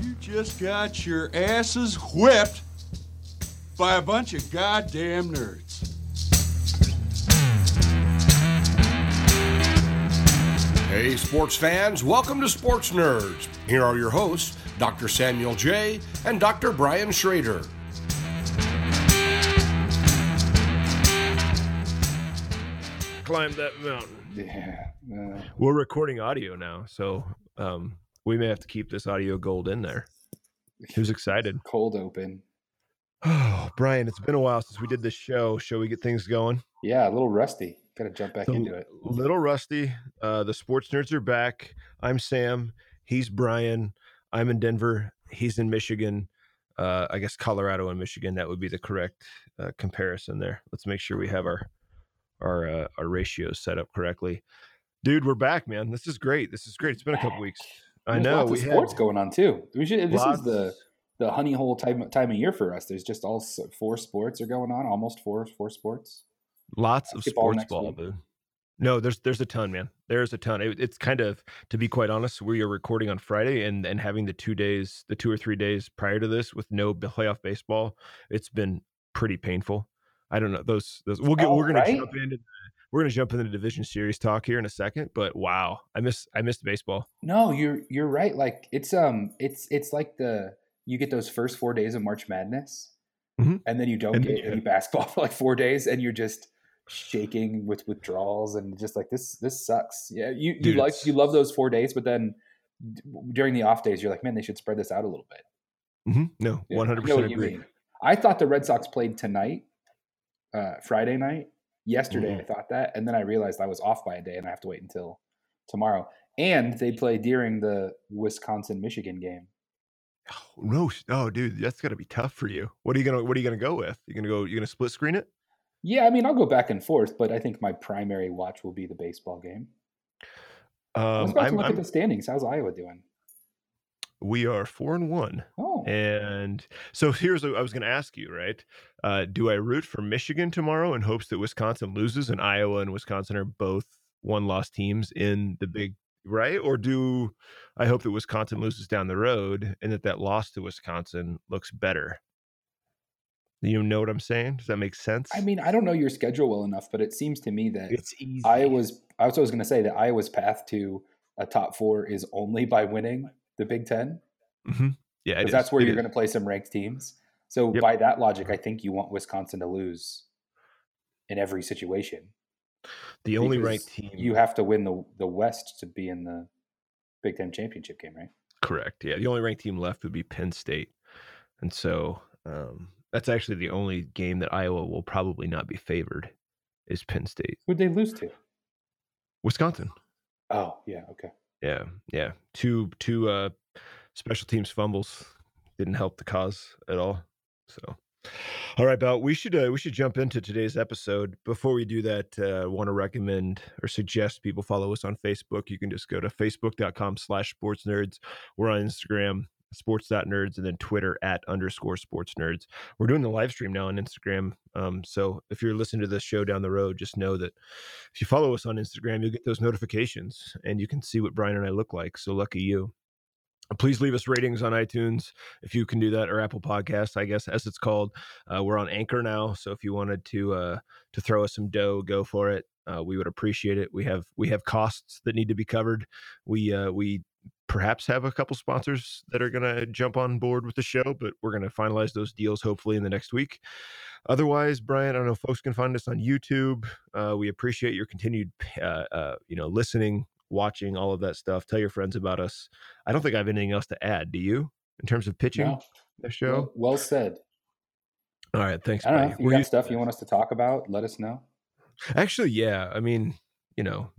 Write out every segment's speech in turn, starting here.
You just got your asses whipped by a bunch of goddamn nerds. Hey, sports fans, welcome to Sports Nerds. Here are your hosts, Dr. Samuel J. and Dr. Brian Schrader. Climb that mountain. Yeah. Uh, We're recording audio now, so um, we may have to keep this audio gold in there. Who's excited? cold open. Oh, Brian, it's been a while since we did this show. Shall we get things going? Yeah, a little rusty. Got to jump back So, into it. Little rusty. Uh, the sports nerds are back. I'm Sam. He's Brian. I'm in Denver. He's in Michigan. Uh, I guess Colorado and Michigan. That would be the correct uh, comparison there. Let's make sure we have our our uh, our ratios set up correctly. Dude, we're back, man. This is great. This is great. It's been a couple weeks. I know lots we of had sports going on too. We should. This is the the honey hole time time of year for us. There's just all four sports are going on. Almost four four sports. lots of sports ball, week. dude. No, there's there's a ton, man. There's a ton. It, it's kind of, to be quite honest, we are recording on Friday and and having the two days, the two or three days prior to this with no playoff baseball. It's been pretty painful. I don't know those those. We'll get. Oh, we're gonna right? jump into. We're gonna jump into the division series talk here in a second. But wow, I miss I missed baseball. No, you're you're right. Like it's um it's it's like the you get those first four days of March Madness, Mhm. and then you don't And get any basketball for like four days, and you're just shaking with withdrawals and just like this this sucks. Yeah, you you Dude, like you love those four days, but then during the off days, you're like, man, they should spread this out a little bit. Mhm. No, Yeah, I one hundred know percent what you agree. I thought the Red Sox played tonight, uh, Friday night. Yesterday, Mm. I thought that, and then I realized I was off by a day, and I have to wait until tomorrow. And they play during the Wisconsin Michigan game. Oh, no, oh, dude, that's gotta be tough for you. What are you gonna What are you gonna go with? You gonna go? You gonna split screen it? Yeah, I mean, I'll go back and forth, but I think my primary watch will be the baseball game. Let's Um, go I'm, look I'm at the standings. How's Iowa doing? We are four and one. Oh, And so here's what I was going to ask you, right? Uh, do I root for Michigan tomorrow in hopes that Wisconsin loses and Iowa and Wisconsin are both one loss teams in the big, right? Or do I hope that Wisconsin loses down the road and that that loss to Wisconsin looks better? You know what I'm saying? Does that make sense? I mean, I don't know your schedule well enough, but it seems to me that it's easy. Iowa's. I was, I was going to say that Iowa's path to a top four is only by winning the Big Ten. Mhm. Yeah, because that's where It you're going to play some ranked teams. So Yep. by that logic, I think you want Wisconsin to lose in every situation. The only ranked team. You have to win the the West to be in the Big Ten championship game, right? Correct. Yeah. The only ranked team left would be Penn State. And so um, that's actually the only game that Iowa will probably not be favored is Penn State. Who'd they lose to? Wisconsin. Oh, yeah, okay. Yeah. Yeah. Two two uh special teams fumbles didn't help the cause at all. So all right, Bell. We should uh, we should jump into today's episode. Before we do that, uh, want to recommend or suggest people follow us on Facebook. You can just go to facebook.com slash sports nerds. We're on Instagram, sports.nerds, and then Twitter at underscore sports nerds. We're doing the live stream now on Instagram. Um, so if you're listening to this show down the road, just know that if you follow us on Instagram, you'll get those notifications and you can see what Brian and I look like. So lucky you please leave us ratings on iTunes if you can do that, or Apple Podcasts, I guess as it's called. Uh, we're on Anchor now, so if you wanted to uh, to throw us some dough, go for it. Uh, we would appreciate it. We have we have costs that need to be covered. We uh, we perhaps have a couple sponsors that are going to jump on board with the show, but we're going to finalize those deals hopefully in the next week. Otherwise, Brian, I don't know if folks can find us on YouTube. Uh, we appreciate your continued, uh, uh, you know, listening, watching, all of that stuff. Tell your friends about us. I don't think I have anything else to add. Do you, in terms of pitching No, the show? well, well said. all right, thanks. I don't know you got stuff you want us to talk about. Let us know. Actually, yeah. I mean, you know,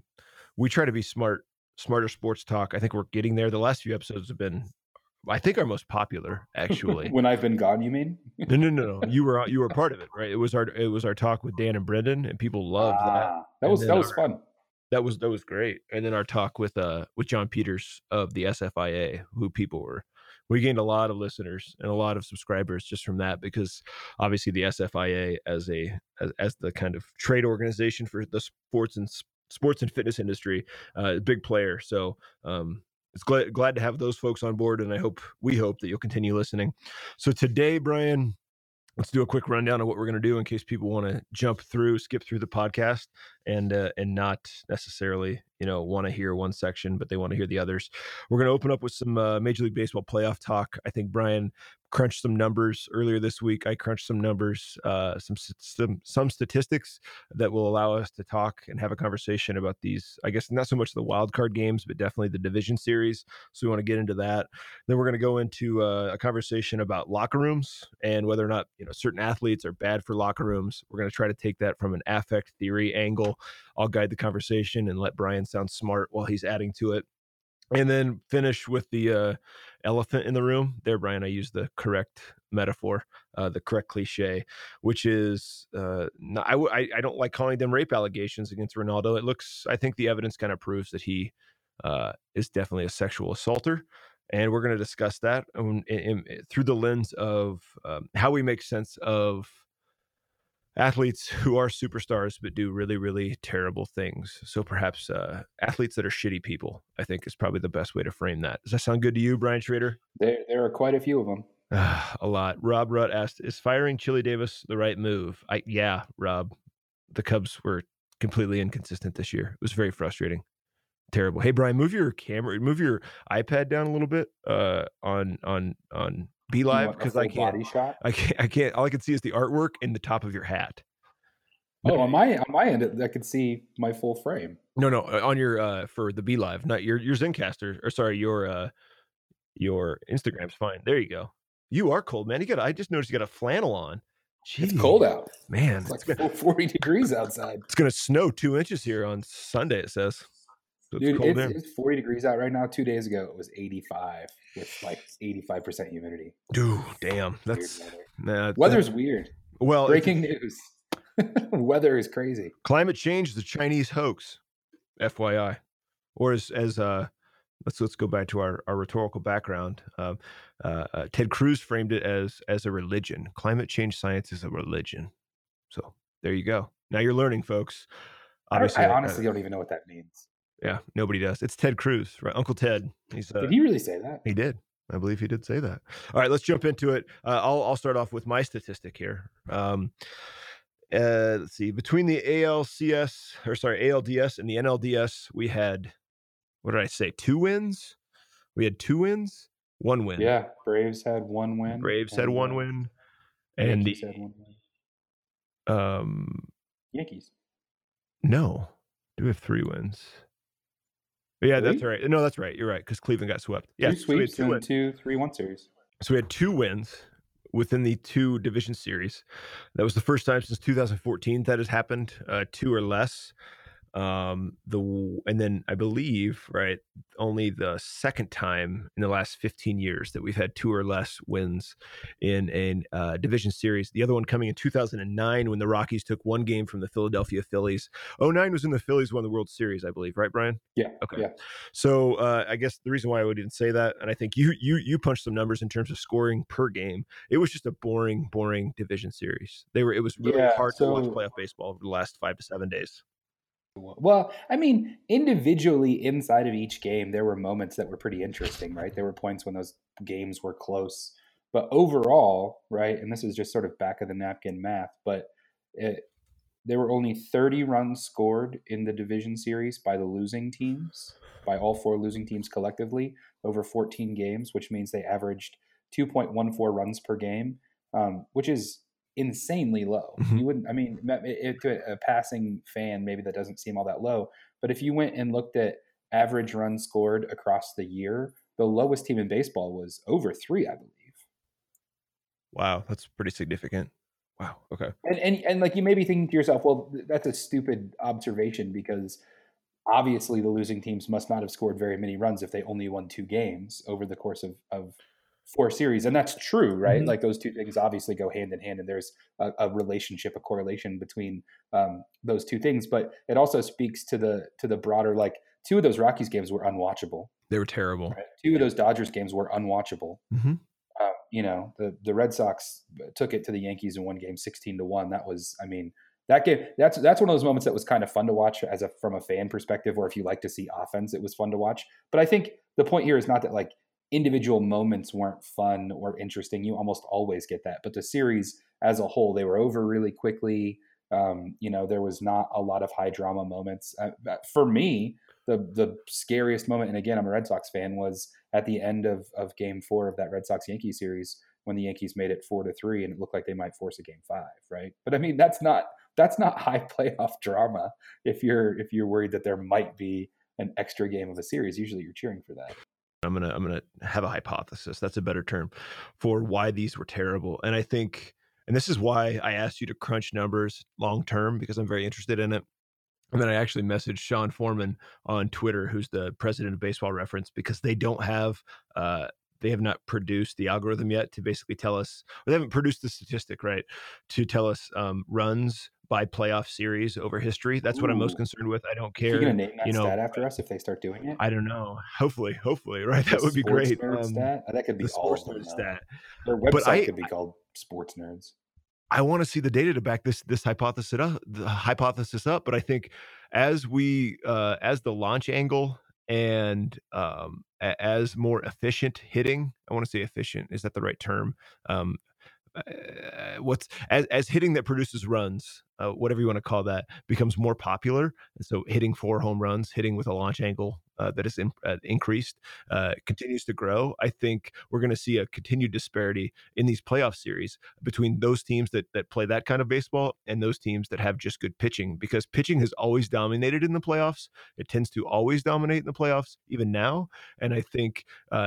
we try to be smart, smarter sports talk. I think we're getting there. The last few episodes have been, I think, our most popular. Actually, when I've been gone, you mean? no, no, no, no. You were you were part of it, right? It was our it was our talk with Dan and Brendan, and people loved that. Ah, that And was that was our- fun. That was that was great. And then our talk with uh with John Peters of the SFIA, who people were. We gained a lot of listeners and a lot of subscribers just from that because obviously the SFIA as a as, as the kind of trade organization for the sports and sports and fitness industry, uh, big player. So um, it's glad glad to have those folks on board, and I hope we hope that you'll continue listening. So today, Brian, let's do a quick rundown of what we're going to do in case people want to jump through, skip through the podcast, and uh, and not necessarily you know want to hear one section, but they want to hear the others. We're going to open up with some uh, Major League Baseball playoff talk. I think Brian crunched some numbers earlier this week. I crunched some numbers, uh, some some some statistics that will allow us to talk and have a conversation about these. I guess not so much the wild card games, but definitely the division series. So we want to get into that. Then we're going to go into uh, a conversation about locker rooms and whether or not you know certain athletes are bad for locker rooms. We're going to try to take that from an affect theory angle. I'll guide the conversation and let Brian sound smart while he's adding to it and then finish with the uh, elephant in the room. There, Brian, I use the correct metaphor, uh, the correct cliche, which is uh, not, I, I don't like calling them rape allegations against Ronaldo. It looks, I think the evidence kind of proves that he uh, is definitely a sexual assaulter. And we're going to discuss that in, in, in, through the lens of um, how we make sense of athletes who are superstars but do really really terrible things. So perhaps uh, athletes that are shitty people i think is probably the best way to frame that. Does that sound good to you brian schrader? There, there are quite a few of them a lot. Rob rutt asked is firing chili davis the right move? I yeah rob. The cubs were completely inconsistent this year. It was very frustrating. Terrible. Hey brian move your camera move your ipad down a little bit uh on on on be live because I can't. Body shot? I can't. I can't. All I can see is the artwork in the top of your hat. Oh, on my on my end, I could see my full frame. No, no, uh, on your uh for the Be Live, not your your Zencastr or sorry, your uh your Instagram's fine. There you go. You are cold, man. You got. I just noticed you got a flannel on. Jeez. It's cold out, man. It's, it's like gonna, forty degrees outside. It's gonna snow two inches here on Sunday. It says. So Dude, it's, it's, it's, 40 degrees out right now. Two days ago, it was 85 with like 85% humidity. Dude, damn. That's weather. Nah, weather's that, weird. Well, breaking news. weather is crazy. Climate change is a Chinese hoax, FYI. Or as, as uh, let's let's go back to our, our rhetorical background. Um, uh, uh, Ted Cruz framed it as as a religion. Climate change science is a religion. So there you go. Now you're learning, folks. Obviously, I, I honestly don't even know what that means. Yeah, nobody does. It's Ted Cruz, right? Uncle Ted. He's uh, did he really say that? He did. I believe he did say that. All right, let's jump into it. Uh, I'll I'll start off with my statistic here. Um, uh, let's see. Between the ALCS or sorry ALDS and the NLDS, we had what did I say? Two wins. We had two wins, one win. Yeah, Braves had one win. Braves had one uh, win, and Yankees the, had one win. Um, Yankees. No, do we have three wins? Yeah, that's right. No, that's right. You're right because Cleveland got swept. Yeah, two sweeps so two, two, three, one series. So we had two wins within the two division series. That was the first time since 2014 that has happened. Uh, two or less um the and then i believe right only the second time in the last 15 years that we've had two or less wins in a uh, division series. The other one coming in 2009 when the rockies took one game from the philadelphia phillies. 09 was in the phillies won the world series i believe right brian? Yeah okay. yeah. so uh, i guess the reason why i would even say that and i think you you you punched some numbers in terms of scoring per game it was just a boring boring division series. They were it was really yeah, hard so, to watch playoff baseball over the last five to seven days well, I mean, individually inside of each game, there were moments that were pretty interesting, right? There were points when those games were close. But overall, right, and this is just sort of back of the napkin math, but it, there were only 30 runs scored in the division series by the losing teams, by all four losing teams collectively over 14 games, which means they averaged 2.14 runs per game, um, which is insanely low. Mm-hmm. You wouldn't, I mean, it, to a passing fan, maybe that doesn't seem all that low. But if you went and looked at average runs scored across the year, the lowest team in baseball was over three, I believe. Wow, that's pretty significant. Wow. Okay. And, and and like you may be thinking to yourself, well, that's a stupid observation because obviously the losing teams must not have scored very many runs if they only won two games over the course of, of four series and that's true right? Mm-hmm. like those two things obviously go hand in hand and there's a, a relationship a correlation between um, those two things but it also speaks to the to the broader like two of those rockies games were unwatchable. They were terrible. Right? two of those dodgers games were unwatchable. Mm-hmm. uh, you know the the red sox took it to the yankees in one game 16 to 1 that was i mean that game that's that's one of those moments that was kind of fun to watch as a from a fan perspective or if you like to see offense it was fun to watch. But i think the point here is not that like individual moments weren't fun or interesting. You almost always get that, but the series as a whole, they were over really quickly. Um, you know, there was not a lot of high drama moments. Uh, for me, the the scariest moment, and again, I'm a Red Sox fan, was at the end of of Game Four of that Red Sox Yankee series when the Yankees made it four to three, and it looked like they might force a Game Five, right? But I mean, that's not that's not high playoff drama. If you're if you're worried that there might be an extra game of a series, usually you're cheering for that. I'm gonna I'm gonna have a hypothesis. That's a better term for why these were terrible, and I think and this is why I asked you to crunch numbers long term because I'm very interested in it. And then I actually messaged Sean Foreman on Twitter, who's the president of Baseball Reference, because they don't have uh, they have not produced the algorithm yet to basically tell us, or they haven't produced the statistic, right, to tell us um, runs by playoff series over history. That's Ooh. what I'm most concerned with. I don't care. You're gonna name that you know, stat after us if they start doing it. I don't know. Hopefully, hopefully, right? The that would be great. Um, stat? That could be the sports nerd stat. Their website I, could be called Sports Nerds. I want to see the data to back this this hypothesis up, the hypothesis up. But I think as we uh, as the launch angle and um, as more efficient hitting, I want to say efficient. Is that the right term? Um, uh, what's as, as hitting that produces runs, uh, whatever you want to call that, becomes more popular. And so hitting four home runs, hitting with a launch angle uh, that is in, uh, increased, uh, continues to grow. I think we're going to see a continued disparity in these playoff series between those teams that that play that kind of baseball and those teams that have just good pitching. Because pitching has always dominated in the playoffs. It tends to always dominate in the playoffs, even now. And I think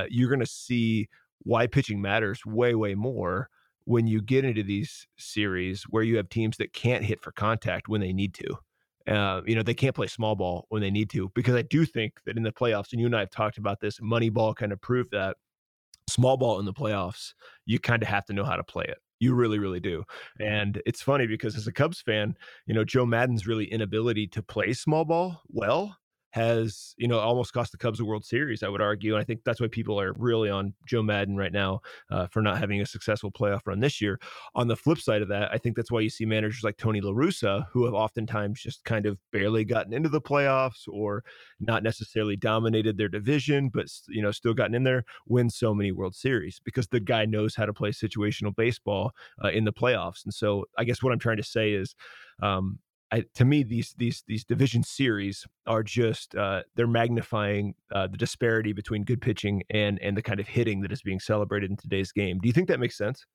you're going to see why pitching matters way, way more when you get into these series where you have teams that can't hit for contact when they need to. Uh, you know, they can't play small ball when they need to, because I do think that in the playoffs, and you and I have talked about this, money ball kind of proved that small ball in the playoffs, you kind of have to know how to play it. You really, really do. And it's funny because as a Cubs fan, you know, Joe Maddon's really inability to play small ball well has you know almost cost the Cubs a World Series. I would argue, and I think that's why people are really on Joe Maddon right now uh, for not having a successful playoff run this year. On the flip side of that, I think that's why you see managers like Tony La Russa who have oftentimes just kind of barely gotten into the playoffs or not necessarily dominated their division, but you know still gotten in there, win so many World Series because the guy knows how to play situational baseball uh, in the playoffs. And so I guess what I'm trying to say is. Um, I, to me, these these these division series are just uh, they're magnifying uh, the disparity between good pitching and and the kind of hitting that is being celebrated in today's game. Do you think that makes sense?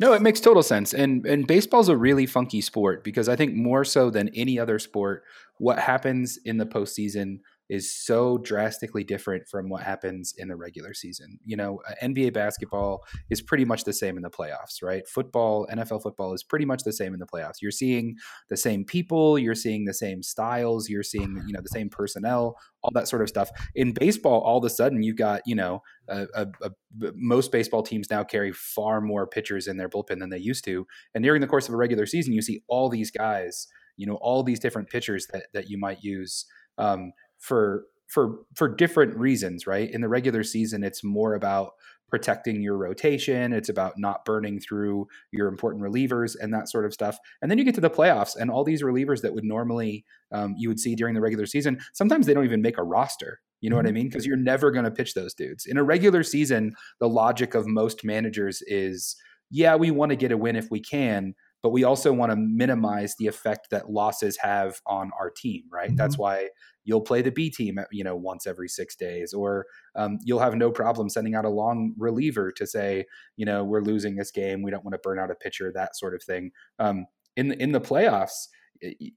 No, it makes total sense. And and baseball's a really funky sport because I think more so than any other sport, what happens in the postseason is so drastically different from what happens in the regular season. You know, uh, NBA basketball is pretty much the same in the playoffs, right? Football, NFL football is pretty much the same in the playoffs. You're seeing the same people, you're seeing the same styles, you're seeing, you know, the same personnel, all that sort of stuff. In baseball, all of a sudden you've got, you know, a, a, a, most baseball teams now carry far more pitchers in their bullpen than they used to. And during the course of a regular season, you see all these guys, you know, all these different pitchers that, that you might use. Um, for for for different reasons, right? In the regular season, it's more about protecting your rotation. It's about not burning through your important relievers and that sort of stuff. And then you get to the playoffs, and all these relievers that would normally um, you would see during the regular season, sometimes they don't even make a roster. You know what I mm-hmm. mean? Because you're never going to pitch those dudes in a regular season. The logic of most managers is, yeah, we want to get a win if we can, but we also want to minimize the effect that losses have on our team, right? Mm-hmm. That's why you'll play the B team, you know, once every six days, or um, you'll have no problem sending out a long reliever to say, you know, we're losing this game, we don't want to burn out a pitcher, that sort of thing. Um, in in the playoffs,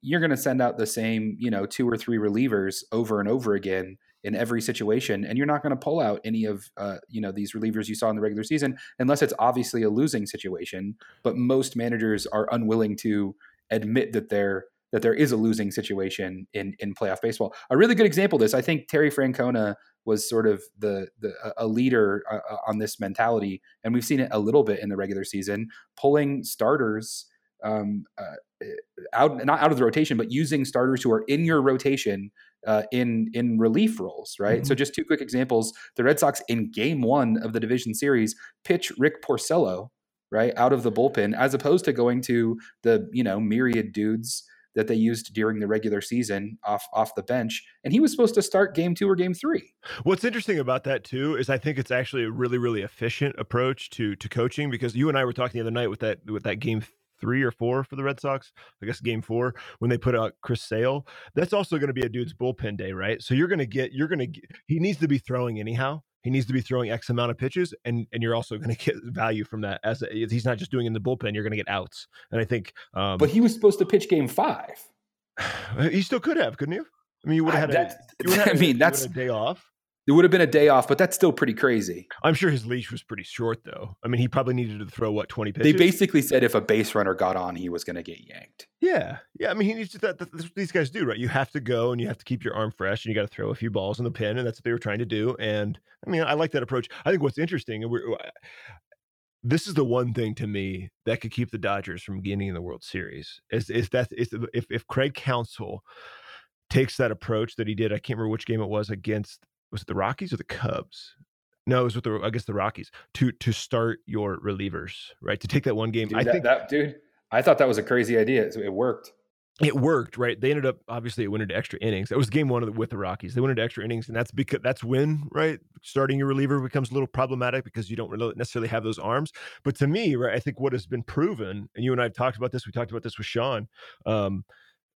you're going to send out the same, you know, two or three relievers over and over again in every situation, and you're not going to pull out any of, uh, you know, these relievers you saw in the regular season unless it's obviously a losing situation. But most managers are unwilling to admit that they're that there is a losing situation in in playoff baseball. A really good example of this, I think Terry Francona was sort of the, the a leader uh, uh, on this mentality, and we've seen it a little bit in the regular season, pulling starters um, uh, out not out of the rotation, but using starters who are in your rotation uh, in in relief roles, right? Mm-hmm. So just two quick examples: the Red Sox in Game One of the division series pitch Rick Porcello right out of the bullpen, as opposed to going to the you know myriad dudes that they used during the regular season off off the bench, and he was supposed to start game two or game three. What's interesting about that too is I think it's actually a really really efficient approach to to coaching because you and I were talking the other night with that with that game three or four for the Red Sox. I guess game four when they put out Chris Sale. That's also going to be a dude's bullpen day, right? So you're going to get you're going to he needs to be throwing anyhow. He needs to be throwing X amount of pitches, and and you're also going to get value from that. As a, he's not just doing in the bullpen, you're going to get outs. And I think, um, but he was supposed to pitch Game Five. He still could have, couldn't you? I mean, you would have had. A, had I mean, that's a day off. It would have been a day off, but that's still pretty crazy. I'm sure his leash was pretty short, though. I mean, he probably needed to throw what 20 pitches. They basically said if a base runner got on, he was going to get yanked. Yeah, yeah. I mean, he needs to. That, that's what these guys do, right? You have to go and you have to keep your arm fresh, and you got to throw a few balls in the pin, and that's what they were trying to do. And I mean, I like that approach. I think what's interesting, and we're uh, this is the one thing to me that could keep the Dodgers from getting in the World Series is is that is if if Craig Counsell takes that approach that he did. I can't remember which game it was against was it the Rockies or the Cubs? No, it was with the I guess the Rockies to to start your relievers, right? To take that one game. Dude, I that, think that dude, I thought that was a crazy idea. It worked. It worked, right? They ended up obviously it went into extra innings. That was game one the, with the Rockies. They went into extra innings, and that's because that's when right starting your reliever becomes a little problematic because you don't really necessarily have those arms. But to me, right, I think what has been proven, and you and I have talked about this. We talked about this with Sean. Um,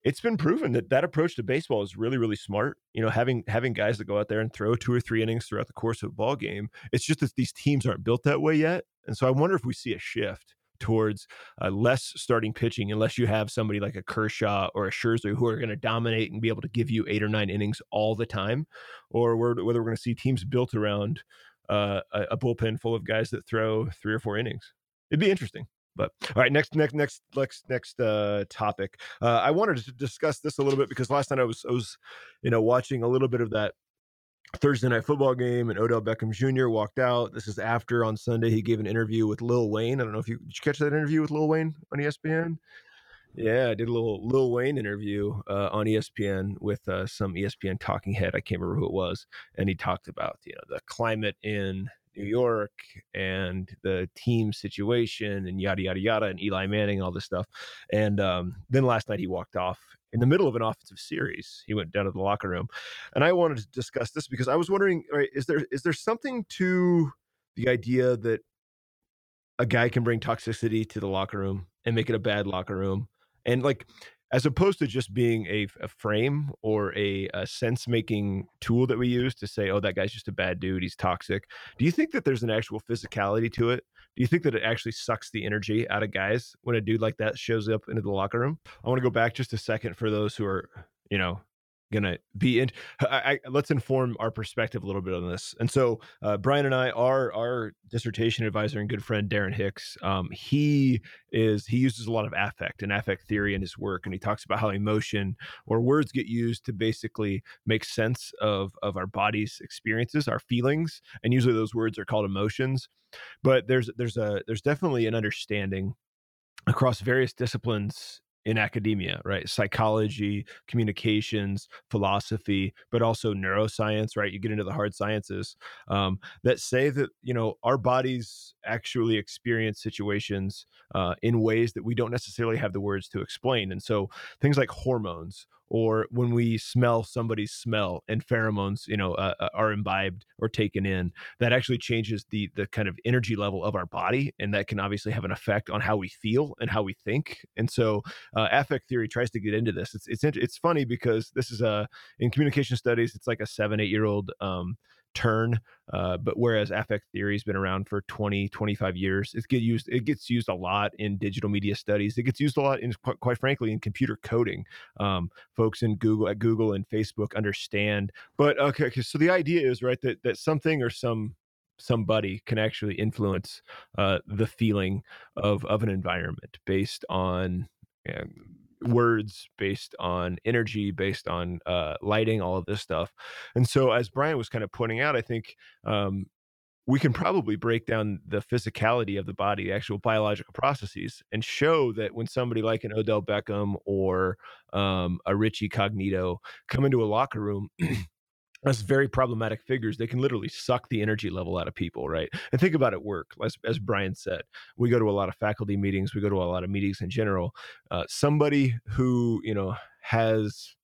it's been proven that that approach to baseball is really really smart you know having having guys that go out there and throw two or three innings throughout the course of a ball game it's just that these teams aren't built that way yet and so i wonder if we see a shift towards uh, less starting pitching unless you have somebody like a Kershaw or a Scherzer who are going to dominate and be able to give you eight or nine innings all the time, or whether we're going to see teams built around uh, a, a bullpen full of guys that throw three or four innings. It'd be interesting. But all right, next, next, next, next, next uh, topic. Uh, I wanted to discuss this a little bit because last night I was, I was, you know, watching a little bit of that Thursday night football game, and Odell Beckham Jr. walked out. This is after on Sunday he gave an interview with Lil Wayne. I don't know if you did you catch that interview with Lil Wayne on ESPN. Yeah, I did a little Lil Wayne interview uh, on ESPN with uh, some ESPN talking head. I can't remember who it was, and he talked about you know the climate in New York and the team situation and yada yada yada and Eli Manning and all this stuff. And um, then last night he walked off in the middle of an offensive series. He went down to the locker room, and I wanted to discuss this because I was wondering, right, is there is there something to the idea that a guy can bring toxicity to the locker room and make it a bad locker room? And like as opposed to just being a, a frame or a, a sense making tool that we use to say, oh, that guy's just a bad dude, he's toxic. Do you think that there's an actual physicality to it? Do you think that it actually sucks the energy out of guys when a dude like that shows up into the locker room? I want to go back just a second for those who are, you know, gonna be in I, I, let's inform our perspective a little bit on this. And so uh, brian and i our our dissertation advisor and good friend darren hicks um, he is he uses a lot of affect and affect theory in his work and he talks about how emotion or words get used to basically make sense of of our body's experiences our feelings and usually those words are called emotions. But there's there's a there's definitely an understanding across various disciplines in academia, right? Psychology, communications, philosophy, but also neuroscience, right? You get into the hard sciences um, that say that, you know, our bodies actually experience situations uh, in ways that we don't necessarily have the words to explain. And so things like hormones or when we smell somebody's smell and pheromones you know uh, uh, are imbibed or taken in that actually changes the the kind of energy level of our body and that can obviously have an effect on how we feel and how we think and so uh, affect theory tries to get into this. It's it's it's funny because this is a in communication studies it's like a seven eight year old um, turn uh, but whereas affect theory has been around for 20 25 years it get used it gets used a lot in digital media studies. It gets used a lot in quite, frankly in computer coding. Um, folks in google at google and facebook understand but okay, okay so the idea is right that that something or some somebody can actually influence uh, the feeling of of an environment based on you words based on energy based on uh, lighting all of this stuff. And so as brian was kind of pointing out i think um, we can probably break down the physicality of the body the actual biological processes and show that when somebody like an odell beckham or um, a richie cognito come into a locker room as very problematic figures, they can literally suck the energy level out of people, right? And think about it work. As, as Brian said, we go to a lot of faculty meetings, we go to a lot of meetings in general. Uh, somebody who, you know, has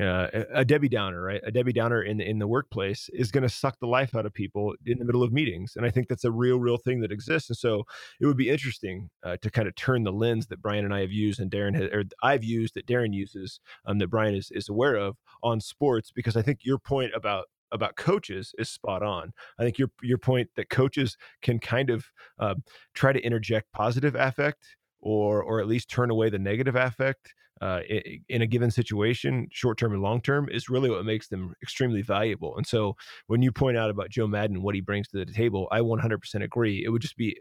uh, a Debbie Downer, right? A Debbie Downer in in the workplace is going to suck the life out of people in the middle of meetings, and I think that's a real, real thing that exists. And so it would be interesting uh, to kind of turn the lens that Brian and I have used, and Darren has, or I've used that Darren uses, um, that Brian is is aware of on sports, because I think your point about about coaches is spot on. I think your your point that coaches can kind of uh, try to interject positive affect or or at least turn away the negative affect uh, in a given situation, short term and long term, is really what makes them extremely valuable. And so, when you point out about Joe Maddon, what he brings to the table, I 100% agree. It would just be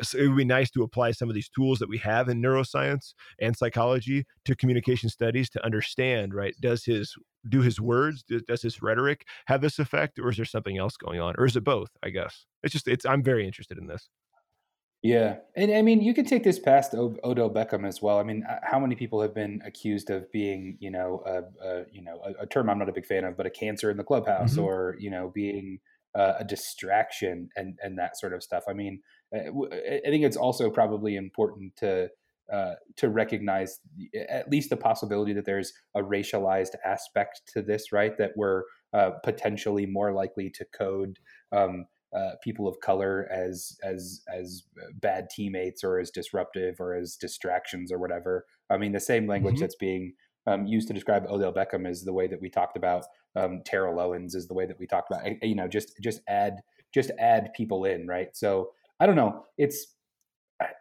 it would be nice to apply some of these tools that we have in neuroscience and psychology to communication studies to understand right does his do his words does his rhetoric have this effect or is there something else going on or is it both i guess it's just it's i'm very interested in this yeah, and I mean, you can take this past o- Odell Beckham as well. I mean, uh, how many people have been accused of being, you know, a, a you know, a, a, term I'm not a big fan of, but a cancer in the clubhouse, mm-hmm. or you know, being uh, a distraction and and that sort of stuff. I mean, uh, I think it's also probably important to uh, to recognize at least the possibility that there's a racialized aspect to this, right? That we're uh, potentially more likely to code um, uh, people of color as as as bad teammates or as disruptive or as distractions or whatever. I mean, the same language mm-hmm. that's being um, used to describe Odell Beckham is the way that we talked about um, Terrell Owens is the way that we talked about. You know, just just add just add people in, right? So I don't know. It's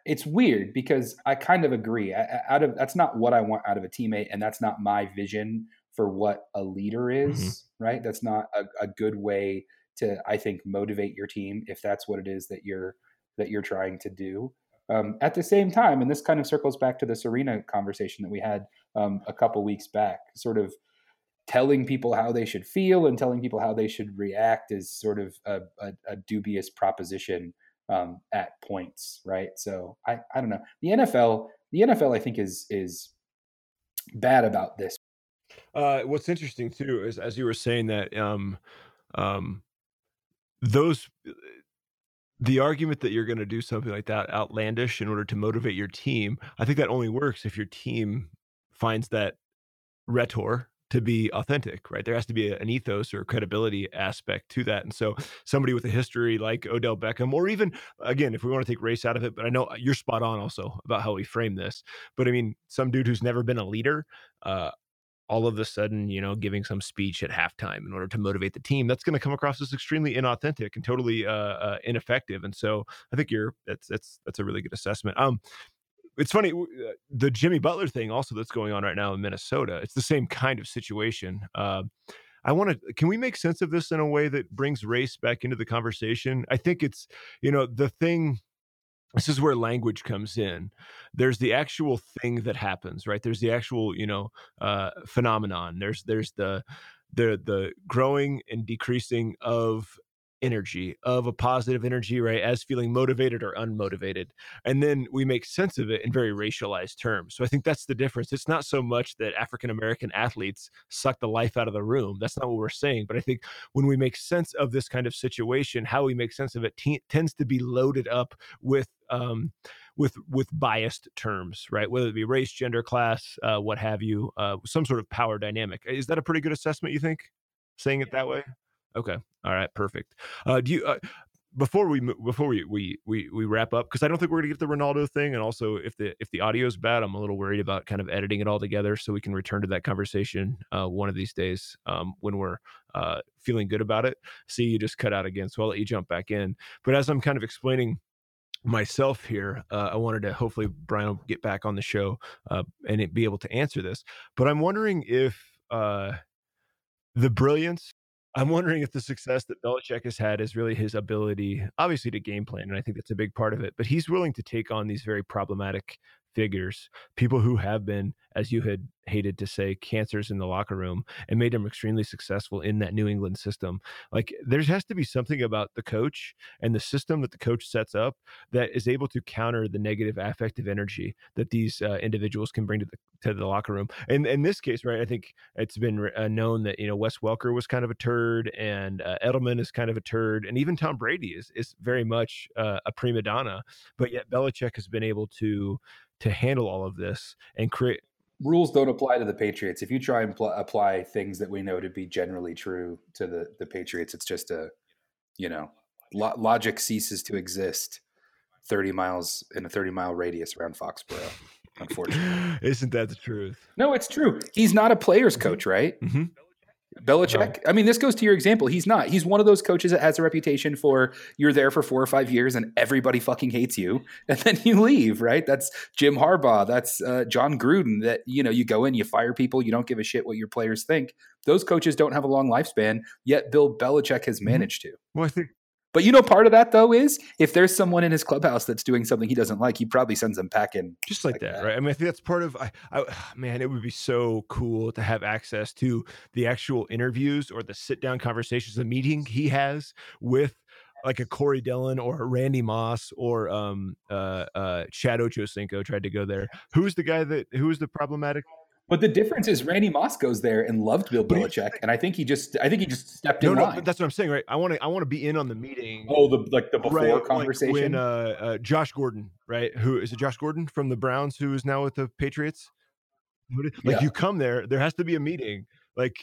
it's weird because I kind of agree. I, out of that's not what I want out of a teammate, and that's not my vision for what a leader is. Mm-hmm. Right? That's not a, a good way to I think motivate your team if that's what it is that you're that you're trying to do. Um, at the same time, and this kind of circles back to the Serena conversation that we had um, a couple weeks back, sort of telling people how they should feel and telling people how they should react is sort of a, a, a dubious proposition um, at points, right? So I, I don't know. The NFL, the NFL, I think is is bad about this. Uh, what's interesting too is as you were saying that um, um, those the argument that you're going to do something like that outlandish in order to motivate your team, I think that only works if your team finds that rhetor to be authentic, right? There has to be an ethos or credibility aspect to that. And so somebody with a history like Odell Beckham, or even again, if we want to take race out of it, but I know you're spot on also about how we frame this. But I mean, some dude who's never been a leader, uh, all of a sudden, you know, giving some speech at halftime in order to motivate the team, that's going to come across as extremely inauthentic and totally uh, uh, ineffective. And so, I think you're that's that's that's a really good assessment. Um, it's funny uh, the Jimmy Butler thing also that's going on right now in Minnesota. It's the same kind of situation. Uh, I want to. Can we make sense of this in a way that brings race back into the conversation? I think it's you know the thing this is where language comes in there's the actual thing that happens right there's the actual you know uh, phenomenon there's there's the the the growing and decreasing of energy of a positive energy, right? As feeling motivated or unmotivated. And then we make sense of it in very racialized terms. So I think that's the difference. It's not so much that African American athletes suck the life out of the room. That's not what we're saying. But I think when we make sense of this kind of situation, how we make sense of it t- tends to be loaded up with, um, with with biased terms, right? Whether it be race, gender, class, uh, what have you, uh, some sort of power dynamic. Is that a pretty good assessment? You think, saying it that way? Okay. All right. Perfect. Uh, do you? Uh, before we before we we we, we wrap up because I don't think we're gonna get the Ronaldo thing, and also if the if the audio is bad, I'm a little worried about kind of editing it all together so we can return to that conversation uh, one of these days um, when we're uh, feeling good about it. See, you just cut out again, so I'll let you jump back in. But as I'm kind of explaining myself here, uh, I wanted to hopefully Brian will get back on the show uh, and be able to answer this. But I'm wondering if uh, the brilliance I'm wondering if the success that Belichick has had is really his ability, obviously, to game plan, and I think that's a big part of it. But he's willing to take on these very problematic figures, people who have been, as you had hated to say, cancers in the locker room and made them extremely successful in that New England system. Like there has to be something about the coach and the system that the coach sets up that is able to counter the negative affective energy that these uh, individuals can bring to the to the locker room. And in this case, right, I think it's been uh, known that you know Wes Welker was kind of a turd, and uh, Edelman is kind of a turd, and even Tom Brady is is very much uh, a prima donna. But yet Belichick has been able to to handle all of this and create rules don't apply to the Patriots. If you try and pl- apply things that we know to be generally true to the the Patriots, it's just a you know lo- logic ceases to exist. Thirty miles in a thirty mile radius around Foxborough. Unfortunately, isn't that the truth? No, it's true. He's not a player's coach, right? Mm-hmm. Belichick. I mean, this goes to your example. He's not. He's one of those coaches that has a reputation for you're there for four or five years and everybody fucking hates you, and then you leave. Right? That's Jim Harbaugh. That's uh, Jon Gruden. That you know, you go in, you fire people, you don't give a shit what your players think. Those coaches don't have a long lifespan. Yet Bill Belichick has mm-hmm. managed to. Well, I think but you know, part of that though is if there's someone in his clubhouse that's doing something he doesn't like, he probably sends them packing. Just like, like that, that, right? I mean, I think that's part of. I, I, man, it would be so cool to have access to the actual interviews or the sit down conversations, the meeting he has with like a Corey Dillon or a Randy Moss or um uh uh Chad Ochocinco tried to go there. Who's the guy that who's the problematic but the difference is Randy Moss goes there and loved Bill Belichick, and I think he just I think he just stepped no, in no, line. That's what I'm saying, right? I want to I want to be in on the meeting. Oh, the like the before right, conversation. Like when uh, uh, Josh Gordon, right? Who is it? Josh Gordon from the Browns, who is now with the Patriots. Like yeah. you come there, there has to be a meeting. Like,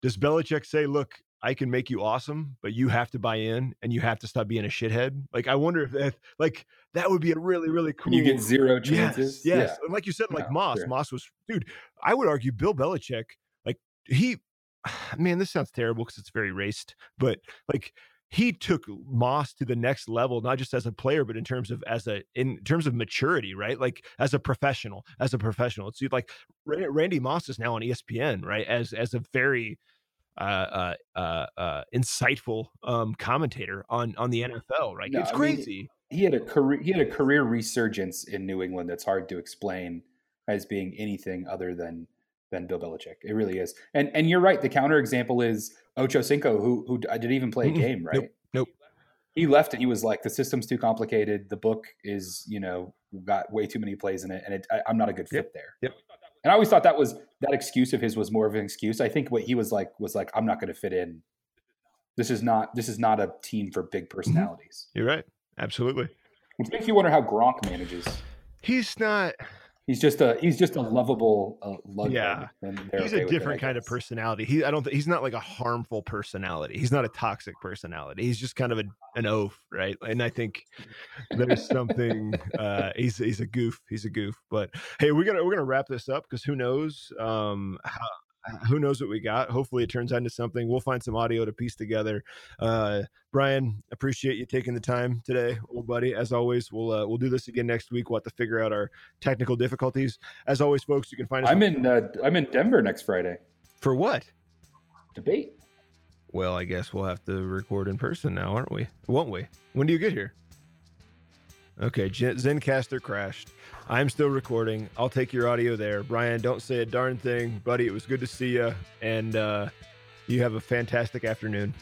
does Belichick say, "Look, I can make you awesome, but you have to buy in and you have to stop being a shithead. Like, I wonder if that, like, that would be a really, really cool. You get zero chances. Yes. yes. Yeah. And like you said, like no, Moss, sure. Moss was, dude, I would argue Bill Belichick, like, he, man, this sounds terrible because it's very raced, but like, he took Moss to the next level, not just as a player, but in terms of as a in terms of maturity, right? Like as a professional, as a professional. It's like Randy Moss is now on ESPN, right? As as a very uh, uh, uh, uh, insightful um, commentator on on the NFL. Right? No, it's crazy. Mean, he had a career. He had a career resurgence in New England that's hard to explain as being anything other than than Bill Belichick. It really is. And and you're right. The counter example is Ochocinco, who who I didn't even play a game. Right? Nope. nope. He left and he was like, the system's too complicated. The book is, you know, got way too many plays in it, and it, I, am not a good fit yep. there. Yep. And I always thought that was that excuse of his was more of an excuse. I think what he was like was like, I'm not going to fit in. This is not this is not a team for big mm-hmm. personalities. You're right. Absolutely. Which makes you wonder how Gronk manages. He's not He's just a he's just a lovable uh, yeah. He's okay a different it, kind of personality. He I don't think he's not like a harmful personality. He's not a toxic personality. He's just kind of a, an oaf, right? And I think there's something. uh, he's he's a goof. He's a goof. But hey, we're gonna we're gonna wrap this up because who knows um, how who knows what we got. Hopefully, it turns into something. We'll find some audio to piece together. Uh, Brian, appreciate you taking the time today, old buddy. As always, we'll uh, we'll do this again next week. We'll have to figure out our technical difficulties. As always, folks, you can find us. I'm in uh, I'm in Denver next Friday. For what? Debate. Well, I guess we'll have to record in person now, aren't we? Won't we? When do you get here? Okay, Zencastr crashed. I'm still recording. I'll take your audio there. Brian, don't say a darn thing. Buddy, it was good to see you. And uh, you have a fantastic afternoon.